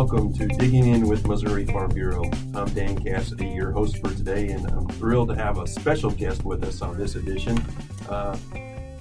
welcome to Digging In with Missouri Farm Bureau. I'm Dan Cassidy, your host for today, and I'm thrilled to have a special guest with us on this edition. Uh,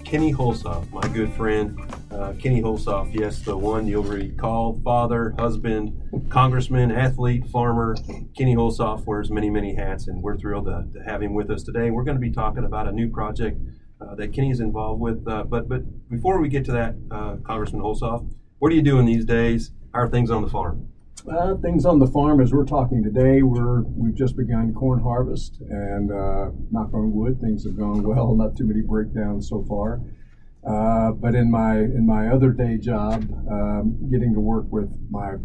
Kenny Hulshof, my good friend. Uh, Kenny Hulshof, yes, the one you'll recall, father, husband, congressman, athlete, farmer. Kenny Hulshof wears many, many hats, and we're thrilled to, to have him with us today. We're going to be talking about a new project uh, that Kenny's involved with. Uh, but but before we get to that, uh, Congressman Hulshof, what are you doing these days? How are things on the farm? Uh, things on the farm as we're talking today, we're we've just begun corn harvest, and uh, knock on wood, things have gone well. Not too many breakdowns so far. Uh, but in my in my other day job, um, getting to work with my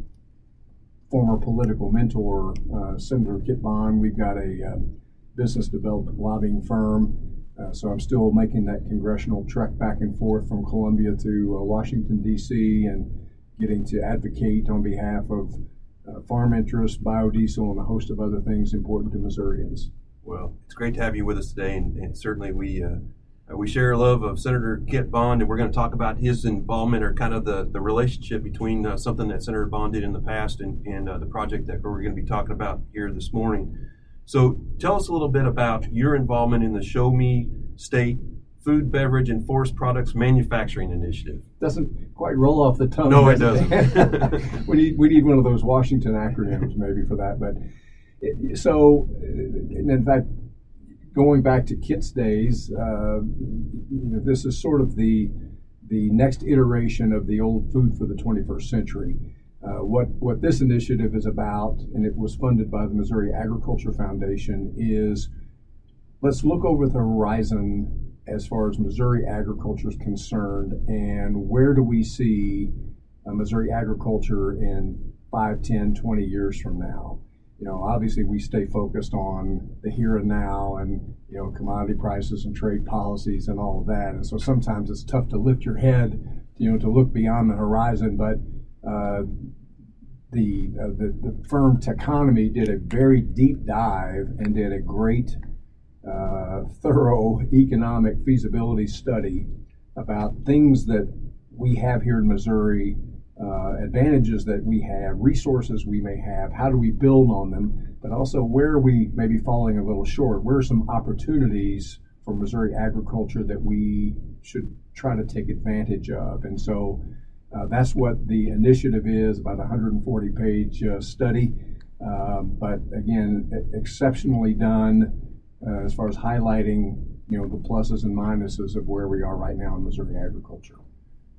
former political mentor, uh, Senator Kit Bond, we've got a um, business development lobbying firm. Uh, so I'm still making that congressional trek back and forth from Columbia to uh, Washington D.C. and getting to advocate on behalf of uh, farm interests, biodiesel, and a host of other things important to Missourians. Well, it's great to have you with us today, and, and certainly we uh, uh we share a love of Senator Kit Bond, and we're going to talk about his involvement or kind of the, the relationship between uh, something that Senator Bond did in the past and, and uh, the project that we're going to be talking about here this morning. So, tell us a little bit about your involvement in the Show Me State Food, Beverage, and Forest Products Manufacturing Initiative. Doesn't quite roll off the tongue. No, it doesn't. we need we need one of those Washington acronyms maybe for that. But it, so, in fact, going back to Kit's days, uh, you know, this is sort of the the next iteration of the old food for the 21st century. Uh, what what this initiative is about, and it was funded by the Missouri Agriculture Foundation, is let's look over the horizon as far as Missouri agriculture is concerned, and where do we see uh, Missouri agriculture in 5, 10, 20 years from now? You know, obviously we stay focused on the here and now and, you know, commodity prices and trade policies and all of that. And so sometimes it's tough to lift your head, you know, to look beyond the horizon. But uh, the, uh, the, the firm TEConomy did a very deep dive and did a great uh, thorough economic feasibility study about things that we have here in Missouri, uh, advantages that we have, resources we may have, how do we build on them, but also where we maybe falling a little short. Where are some opportunities for Missouri agriculture that we should try to take advantage of? And so uh, that's what the initiative is about a 140 page uh, study. Um, but again, exceptionally done uh, as far as highlighting you know the pluses and minuses of where we are right now in Missouri agriculture.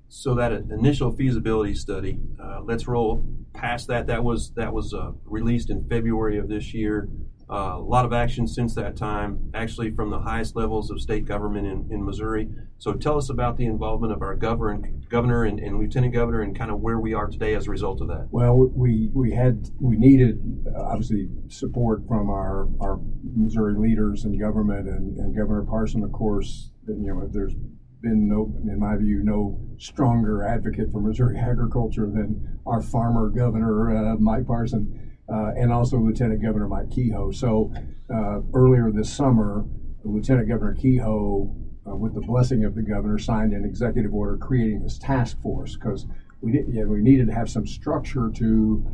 So that initial feasibility study, uh, let's roll past that. That was that was uh, released in February of this year. Uh, a lot of action since that time, actually from the highest levels of state government in, in Missouri. So tell us about the involvement of our governor, governor and, and, lieutenant governor, and kind of where we are today as a result of that. Well, we we had we needed uh, obviously support from our our Missouri leaders and government, and, and Governor Parson, of course. You know, there's been no, in my view, no stronger advocate for Missouri agriculture than our farmer governor, uh, Mike Parson uh, and also Lieutenant Governor Mike Kehoe. So uh, earlier this summer, Lieutenant Governor Kehoe, uh, with the blessing of the governor, signed an executive order creating this task force because we did, we needed to have some structure to.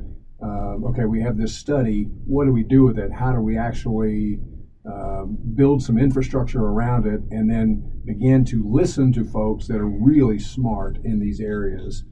Um, okay, we have this study. What do we do with it? How do we actually um, build some infrastructure around it, and then begin to listen to folks that are really smart in these areas,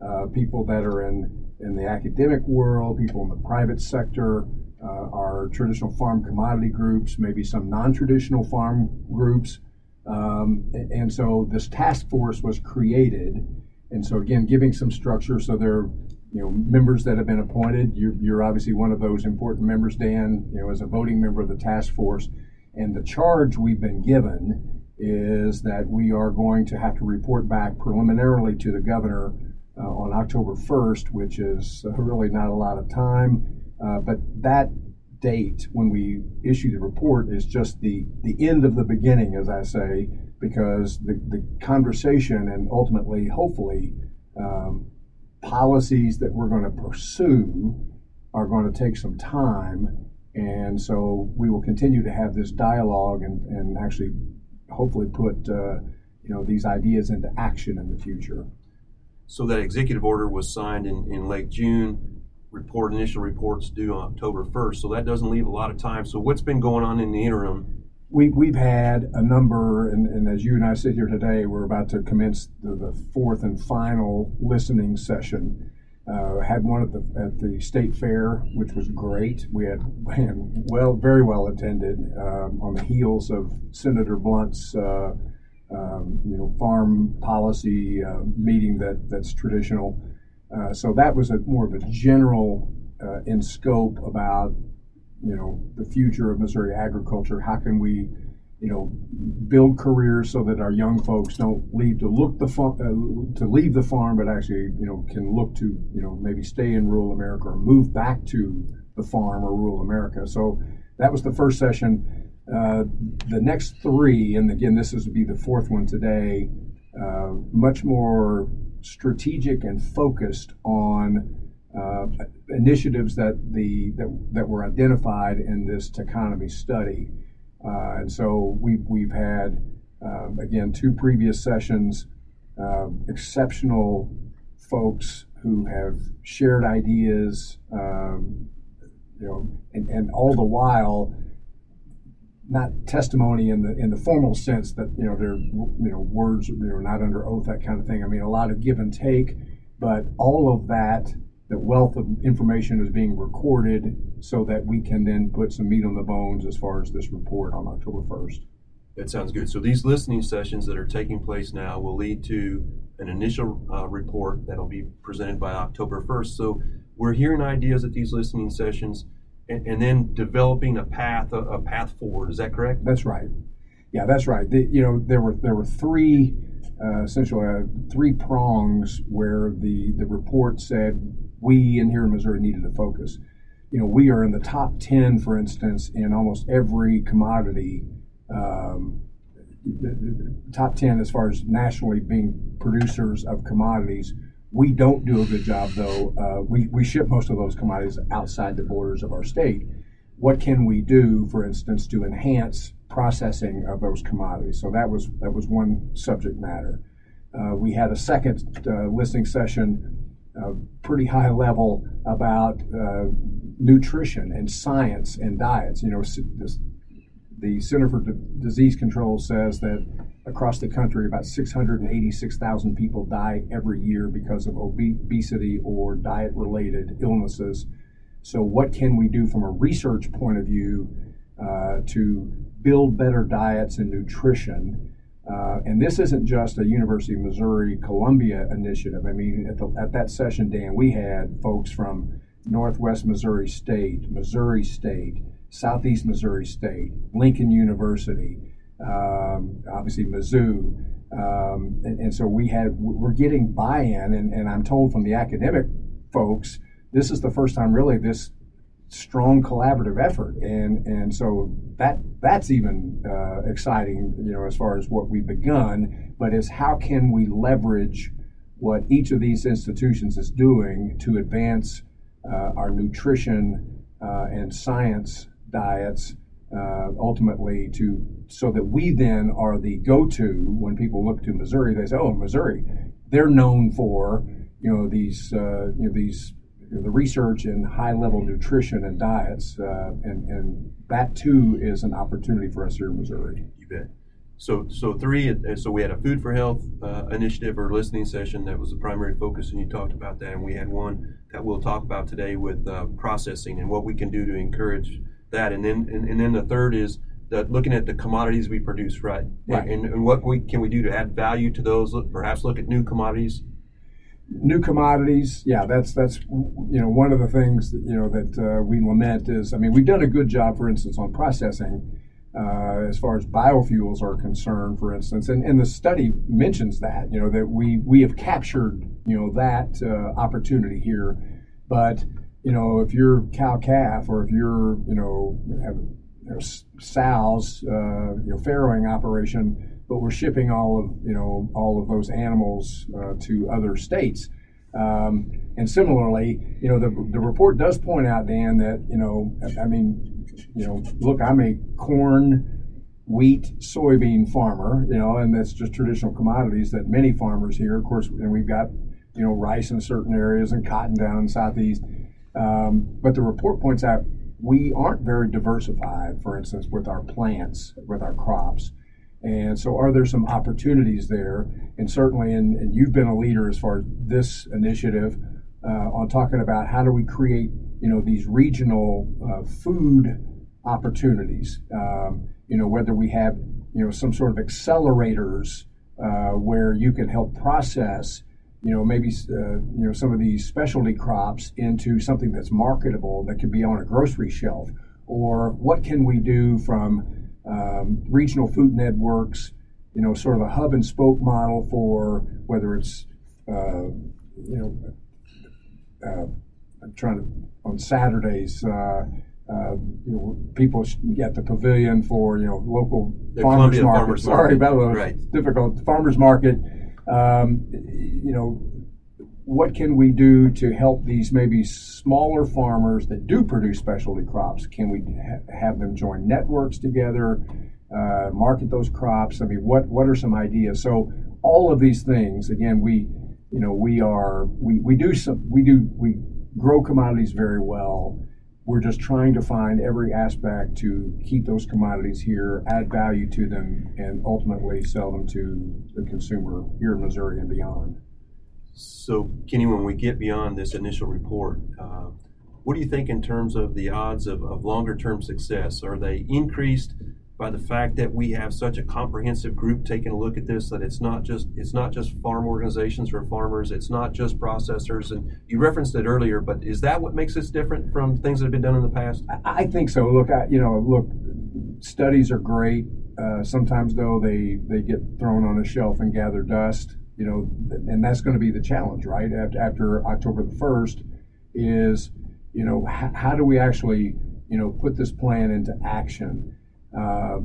uh, people that are in in the academic world, people in the private sector, uh, our traditional farm commodity groups, maybe some non traditional farm groups. Um, and so this task force was created. And so, again, giving some structure so there are you know, members that have been appointed. You're, you're obviously one of those important members, Dan, you know, as a voting member of the task force. And the charge we've been given is that we are going to have to report back preliminarily to the governor on October 1st, which is uh, really not a lot of time. Uh, but that date when we issue the report is just the, the end of the beginning, as I say, because the, the conversation and ultimately, hopefully, um, policies that we're going to pursue are going to take some time. And so we will continue to have this dialogue and, and actually hopefully put uh, you know these ideas into action in the future. So that executive order was signed in, in late June. report, initial reports due on October 1st, so that doesn't leave a lot of time. So, what's been going on in the interim? We, we've had a number, and, and as you and I sit here today, we're about to commence the, the fourth and final listening session. Uh, had one at the at the state fair, which was great. We had well, very well attended um, on the heels of Senator Blunt's uh, um, you know farm policy uh, meeting that that's traditional. Uh, so that was a more of a general uh, in scope about you know the future of Missouri agriculture. How can we you know build careers so that our young folks don't leave to look the uh, to leave the farm, but actually you know can look to you know maybe stay in rural America or move back to the farm or rural America. So that was the first session. Uh, the next three, and again, this is to be the fourth one today, uh, much more strategic and focused on uh, initiatives that the that, that were identified in this TEConomy study. Uh, and so we've, we've had, um, again, two previous sessions, um, exceptional folks who have shared ideas, um, you know, and, and all the while, not testimony in the in the formal sense that you know they're you know words you know not under oath that kind of thing. I mean a lot of give and take, but all of that the wealth of information is being recorded so that we can then put some meat on the bones as far as this report on October 1st. That sounds good. So these listening sessions that are taking place now will lead to an initial uh, report that'll be presented by October 1st. So we're hearing ideas at these listening sessions and, and then developing a path a, a, path forward. Is that correct? That's right. Yeah, that's right. The, you know, there were there were three uh, essentially uh, three prongs where the the report said we in here in Missouri needed to focus. You know, we are in the top 10, for instance, in almost every commodity, um, top 10 as far as nationally being producers of commodities. We don't do a good job, though. Uh, we, we ship most of those commodities outside the borders of our state. What can we do, for instance, to enhance processing of those commodities? So that was that was one subject matter. Uh, we had a second uh, listening session uh, pretty high level about uh, nutrition and science and diets. You know, the Center for D- Disease Control says that across the country, about 686,000 people die every year because of obesity or diet related illnesses. So, what can we do from a research point of view uh, to build better diets and nutrition? Uh, and this isn't just a University of Missouri Columbia initiative. I mean, at, the, at, that session, Dan, we had folks from Northwest Missouri State, Missouri State, Southeast Missouri State, Lincoln University, um, obviously Mizzou. Um, and, and, so we had we're getting buy-in, and, and I'm told from the academic folks, this is the first time really this strong collaborative effort, and and so that that's even uh, exciting, you know, as far as what we've begun. But is how can we leverage what each of these institutions is doing to advance uh, our nutrition uh, and science diets, uh, ultimately to so that we then are the go-to when people look to Missouri. They say, "Oh, Missouri, they're known for." You know these, uh, you know these you know, the research in high level nutrition and diets, uh, and, and that too is an opportunity for us here in Missouri. You bet. So, so three. Uh, so we had a food for health uh, initiative or listening session that was the primary focus, and you talked about that. And we had one that we'll talk about today with uh, processing and what we can do to encourage that. And then, and, and then the third is that looking at the commodities we produce, right? Right. And, and what we, can we do to add value to those? Perhaps look at new commodities new commodities yeah that's that's you know one of the things that you know that uh, we lament is i mean we've done a good job for instance on processing uh, as far as biofuels are concerned for instance and, and the study mentions that you know that we we have captured you know that uh, opportunity here but you know if you're cow calf or if you're you know have you know, sows uh, you know farrowing operation but we're shipping all of you know all of those animals uh, to other states. Um, and similarly, you know, the, the report does point out, Dan, that you know, I mean, you know, look, I'm a corn, wheat, soybean farmer, you know, and that's just traditional commodities that many farmers here, of course, and we've got you know rice in certain areas and cotton down in the southeast. Um, but the report points out we aren't very diversified, for instance, with our plants, with our crops. And so, are there some opportunities there? And certainly, and, and you've been a leader as far as this initiative uh, on talking about how do we create, you know, these regional uh, food opportunities. Um, you know, whether we have, you know, some sort of accelerators uh, where you can help process you know, maybe uh, you know some of these specialty crops into something that's marketable that could be on a grocery shelf, or what can we do from um, regional food networks, you know, sort of a hub and spoke model for whether it's uh, you know, uh, I'm trying to on Saturdays. Uh, uh, you know, people at the pavilion for you know local The farmers Columbia market. Farmers Sorry, Market. that was Right. difficult. Farmers market. Um, you know, what can we do to help these maybe smaller farmers that do produce specialty crops? Can we ha- have them join networks together, uh, market those crops? I mean, what what are some ideas? So all of these things, again, we you know we are we, we do some we do we grow commodities very well. We're just trying to find every aspect to keep those commodities here, add value to them, and ultimately sell them to the consumer here in Missouri and beyond. So, Kenny, when we get beyond this initial report, uh, what do you think in terms of the odds of, of longer term success? Are they increased by the fact that we have such a comprehensive group taking a look at this that it's not just it's not just farm organizations or farmers, it's not just processors and you referenced it earlier, but is that what makes this different from things that have been done in the past? I- I think so. Look, I, you know, look, studies are great. Uh, sometimes though they they get thrown on a shelf and gather dust. You know, and that's going to be the challenge, right? After, after October the first, is you know h- how do we actually you know put this plan into action? Uh,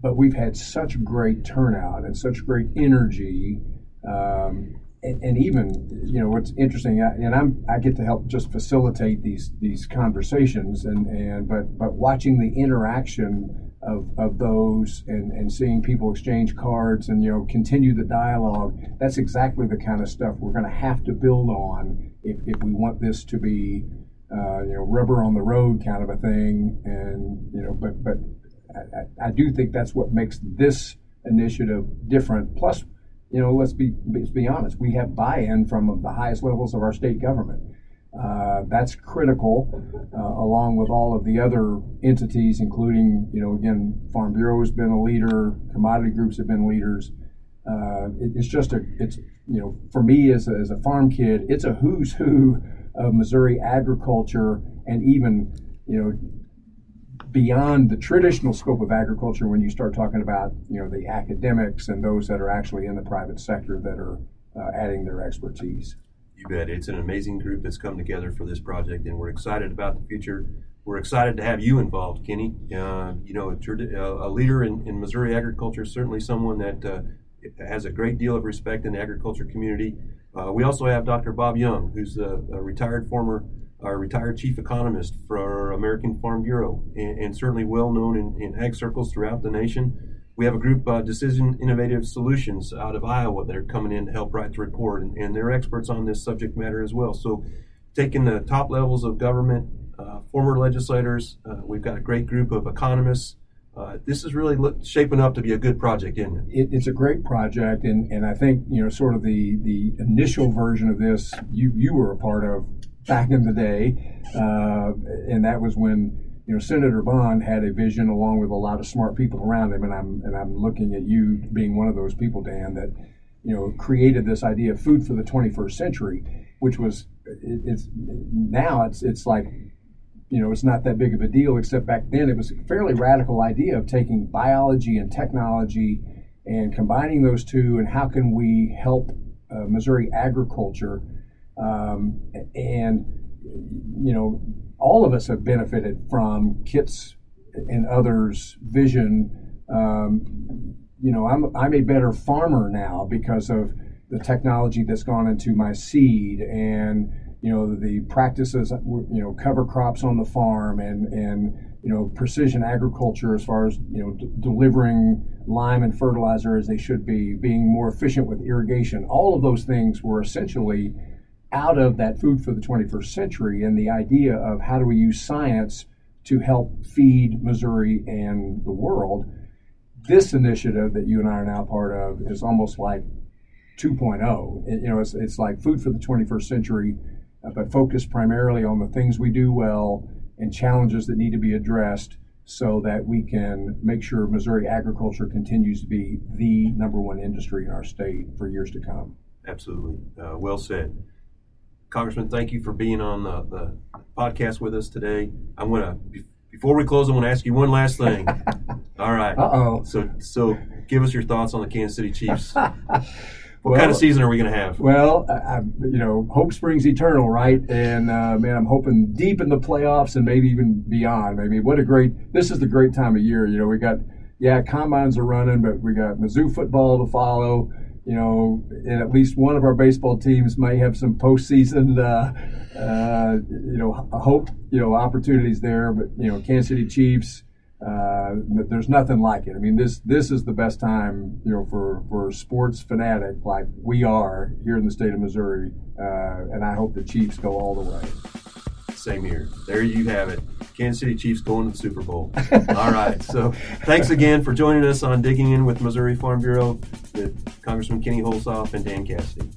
but we've had such great turnout and such great energy. Um, and, and even you know what's interesting, I- and I'm I get to help just facilitate these these conversations, and and but but watching the interaction of, of those and, and seeing people exchange cards and you know continue the dialogue, that's exactly the kind of stuff we're going to have to build on if, if we want this to be uh, you know rubber on the road kind of a thing, and you know but but I, I- do think that's what makes this initiative different. Plus, you know, let's be let's be honest, we have buy-in from the highest levels of our state government. Uh, that's critical, uh, along with all of the other entities, including, you know, again, Farm Bureau has been a leader, commodity groups have been leaders. Uh, it, it's just a, it's, you know, for me as a, as a farm kid, it's a who's who of Missouri agriculture and even, you know, beyond the traditional scope of agriculture when you start talking about you know the academics and those that are actually in the private sector that are uh, adding their expertise. You bet. It's an amazing group that's come together for this project, and we're excited about the future. We're excited to have you involved, Kenny. Uh, you know, a, uh, a leader in, in Missouri agriculture, certainly someone that uh, has a great deal of respect in the agriculture community. Uh, we also have Dr. Bob Young, who's a, a retired former, uh, retired chief economist for American Farm Bureau, and, and certainly well known in, in ag circles throughout the nation. We have a group, uh, Decision Innovation Solutions, out of Iowa that are coming in to help write the report, and, and they're experts on this subject matter as well. So, taking the top levels of government, uh, former legislators, uh, we've got a great group of economists. Uh, this is really look, shaping up to be a good project, isn't it? It, it's a great project, and, and I think you know sort of the the initial version of this you you were a part of back in the day, uh, and that was when you know Senator Bond had a vision along with a lot of smart people around him, and I'm and I'm looking at you being one of those people, Dan, that you know created this idea of food for the 21st century, which was it, it's now it's it's like you know, it's not that big of a deal, except back then it was a fairly radical idea of taking biology and technology and combining those two, and how can we help uh, Missouri agriculture? Um, and, you know, all of us have benefited from Kit's and others' vision. Um, you know, I'm, I'm a better farmer now because of the technology that's gone into my seed and you know the practices you know cover crops on the farm and and you know precision agriculture as far as you know d- delivering lime and fertilizer as they should be being more efficient with irrigation all of those things were essentially out of that food for the 21st century and the idea of how do we use science to help feed Missouri and the world. This initiative that you and I are now part of is almost like 2.0. It, you know, it's, it's like food for the 21st century, uh, but focused primarily on the things we do well and challenges that need to be addressed so that we can make sure Missouri agriculture continues to be the number one industry in our state for years to come. Absolutely. Uh, well said. Congressman, thank you for being on the, the podcast with us today. I'm going to, before we close, I'm going to ask you one last thing. All right. Uh oh. So, so give us your thoughts on the Kansas City Chiefs. What Well- kind of season are we going to have? Well, I, I, you know, hope springs eternal, right? And uh, man, I'm hoping deep in the playoffs and maybe even beyond. I mean, what a great! This is the great time of year. You know, we got yeah, combines are running, but we got Mizzou football to follow. You know, and at least one of our baseball teams may have some postseason, uh, uh, you know, hope, you know, opportunities there. But you know, Kansas City Chiefs. Uh, there's nothing like it. I mean, this this is the best time, you know, for for sports fanatic like we are here in the state of Missouri, uh, and I hope the Chiefs go all the way. Same here. There you have it. Kansas City Chiefs going to the Super Bowl. All right. So thanks again for joining us on Digging In with Missouri Farm Bureau with Congressman Kenny Hulshof and Dan Cassidy.